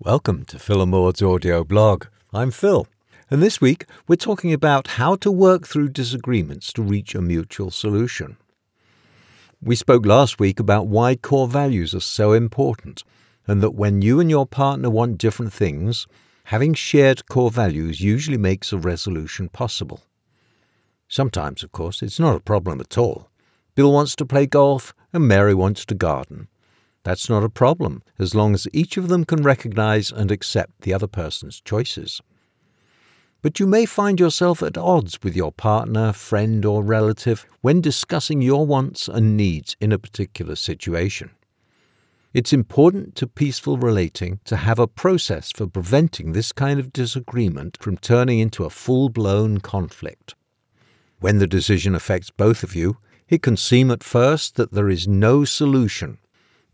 Welcome to Phil Maud's audio blog. I'm Phil, and this week we're talking about how to work through disagreements to reach a mutual solution. We spoke last week about why core values are so important, and that when you and your partner want different things, having shared core values usually makes a resolution possible. Sometimes, of course, it's not a problem at all. Bill wants to play golf, and Mary wants to garden. That's not a problem, as long as each of them can recognize and accept the other person's choices. But you may find yourself at odds with your partner, friend, or relative when discussing your wants and needs in a particular situation. It's important to peaceful relating to have a process for preventing this kind of disagreement from turning into a full blown conflict. When the decision affects both of you, it can seem at first that there is no solution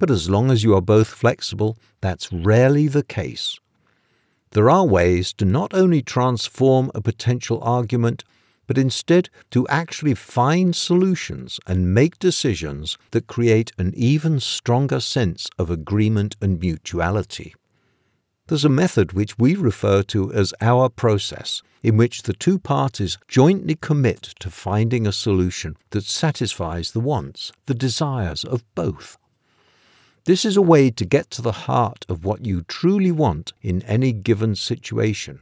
but as long as you are both flexible, that's rarely the case. There are ways to not only transform a potential argument, but instead to actually find solutions and make decisions that create an even stronger sense of agreement and mutuality. There's a method which we refer to as our process, in which the two parties jointly commit to finding a solution that satisfies the wants, the desires of both. This is a way to get to the heart of what you truly want in any given situation,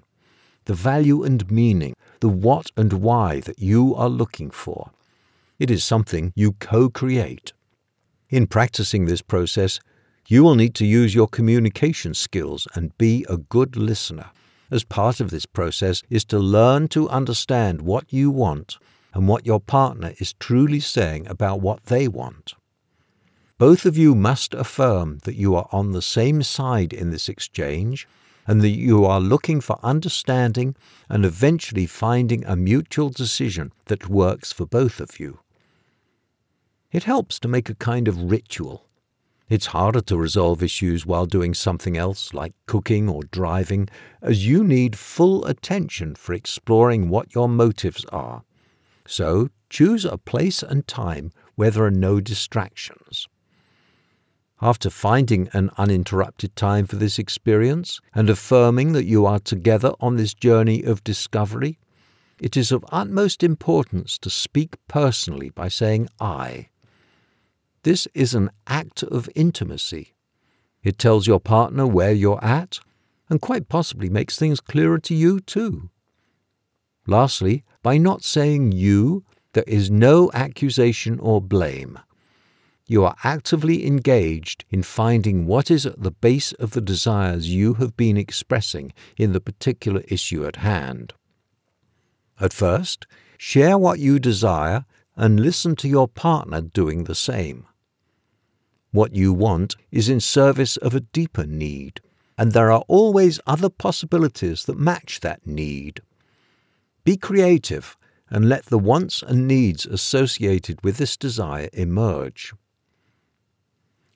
the value and meaning, the what and why that you are looking for. It is something you co create. In practicing this process, you will need to use your communication skills and be a good listener. As part of this process is to learn to understand what you want and what your partner is truly saying about what they want. Both of you must affirm that you are on the same side in this exchange and that you are looking for understanding and eventually finding a mutual decision that works for both of you. It helps to make a kind of ritual. It's harder to resolve issues while doing something else, like cooking or driving, as you need full attention for exploring what your motives are. So choose a place and time where there are no distractions. After finding an uninterrupted time for this experience and affirming that you are together on this journey of discovery, it is of utmost importance to speak personally by saying I. This is an act of intimacy. It tells your partner where you're at and quite possibly makes things clearer to you too. Lastly, by not saying you, there is no accusation or blame you are actively engaged in finding what is at the base of the desires you have been expressing in the particular issue at hand. At first, share what you desire and listen to your partner doing the same. What you want is in service of a deeper need, and there are always other possibilities that match that need. Be creative and let the wants and needs associated with this desire emerge.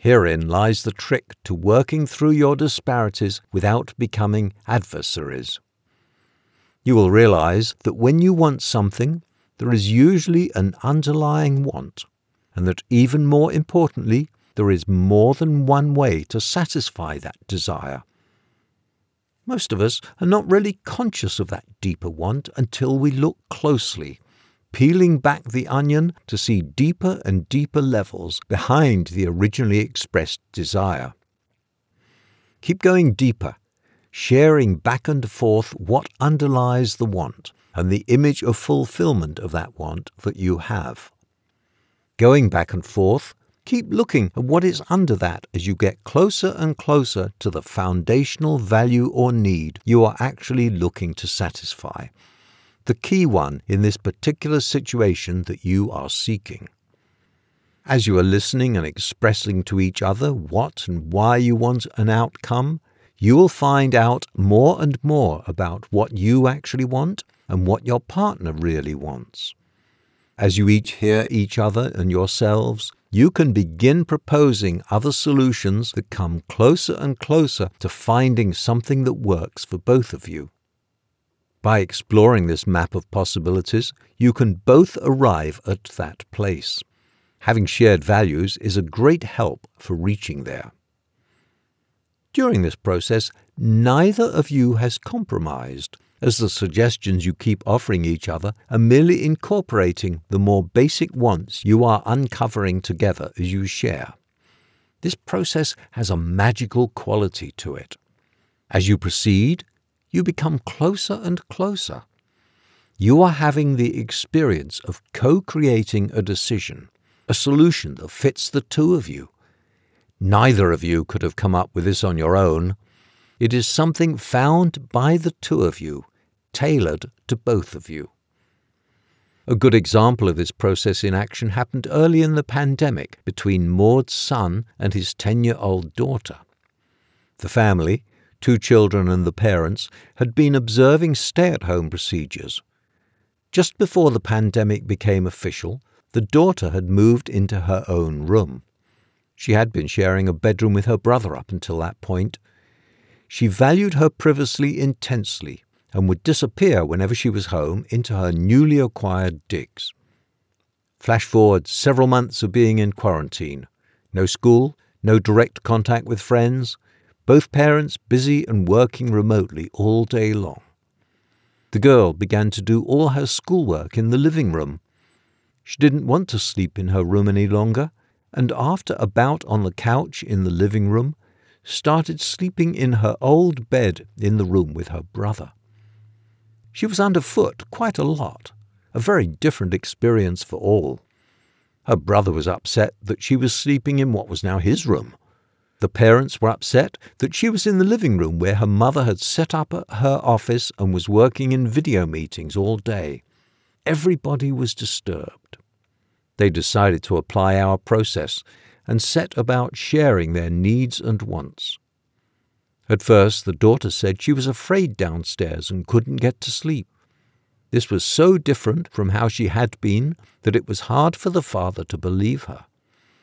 Herein lies the trick to working through your disparities without becoming adversaries. You will realize that when you want something, there is usually an underlying want, and that even more importantly, there is more than one way to satisfy that desire. Most of us are not really conscious of that deeper want until we look closely peeling back the onion to see deeper and deeper levels behind the originally expressed desire. Keep going deeper, sharing back and forth what underlies the want and the image of fulfillment of that want that you have. Going back and forth, keep looking at what is under that as you get closer and closer to the foundational value or need you are actually looking to satisfy the key one in this particular situation that you are seeking. As you are listening and expressing to each other what and why you want an outcome, you will find out more and more about what you actually want and what your partner really wants. As you each hear each other and yourselves, you can begin proposing other solutions that come closer and closer to finding something that works for both of you. By exploring this map of possibilities, you can both arrive at that place. Having shared values is a great help for reaching there. During this process, neither of you has compromised, as the suggestions you keep offering each other are merely incorporating the more basic wants you are uncovering together as you share. This process has a magical quality to it. As you proceed, you become closer and closer. You are having the experience of co creating a decision, a solution that fits the two of you Neither of you could have come up with this on your own. It is something found by the two of you, tailored to both of you. A good example of this process in action happened early in the pandemic between Maud's son and his 10 year old daughter. The family, two children and the parents, had been observing stay at home procedures. Just before the pandemic became official, the daughter had moved into her own room. She had been sharing a bedroom with her brother up until that point. She valued her privacy intensely and would disappear whenever she was home into her newly acquired digs. Flash forward several months of being in quarantine. No school, no direct contact with friends, both parents busy and working remotely all day long. The girl began to do all her schoolwork in the living room. She didn't want to sleep in her room any longer and after a bout on the couch in the living room, started sleeping in her old bed in the room with her brother. She was underfoot quite a lot, a very different experience for all. Her brother was upset that she was sleeping in what was now his room. The parents were upset that she was in the living room where her mother had set up her office and was working in video meetings all day. Everybody was disturbed. They decided to apply our process and set about sharing their needs and wants. At first, the daughter said she was afraid downstairs and couldn't get to sleep. This was so different from how she had been that it was hard for the father to believe her,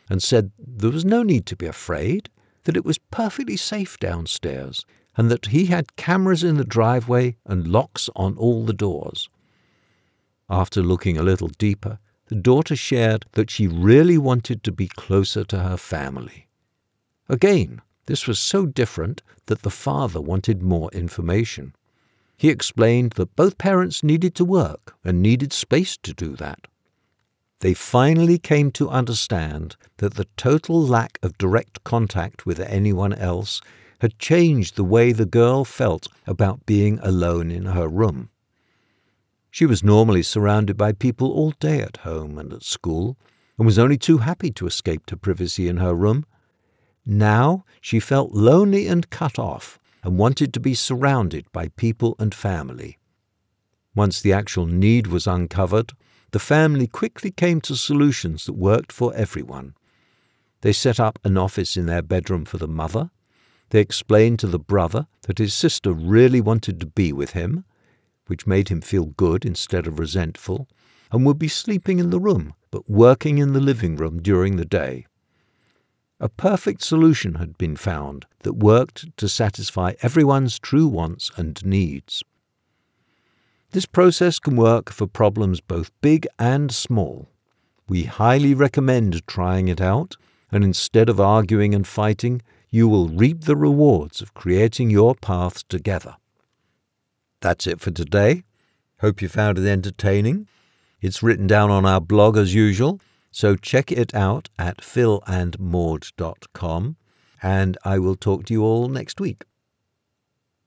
and said there was no need to be afraid, that it was perfectly safe downstairs, and that he had cameras in the driveway and locks on all the doors. After looking a little deeper, the daughter shared that she really wanted to be closer to her family. Again, this was so different that the father wanted more information. He explained that both parents needed to work and needed space to do that. They finally came to understand that the total lack of direct contact with anyone else had changed the way the girl felt about being alone in her room. She was normally surrounded by people all day at home and at school, and was only too happy to escape to privacy in her room. Now she felt lonely and cut off, and wanted to be surrounded by people and family. Once the actual need was uncovered, the family quickly came to solutions that worked for everyone. They set up an office in their bedroom for the mother. They explained to the brother that his sister really wanted to be with him which made him feel good instead of resentful, and would be sleeping in the room, but working in the living room during the day. A perfect solution had been found that worked to satisfy everyone's true wants and needs. This process can work for problems both big and small. We highly recommend trying it out, and instead of arguing and fighting, you will reap the rewards of creating your path together. That's it for today. Hope you found it entertaining. It's written down on our blog as usual, so check it out at philandmaud.com, and I will talk to you all next week.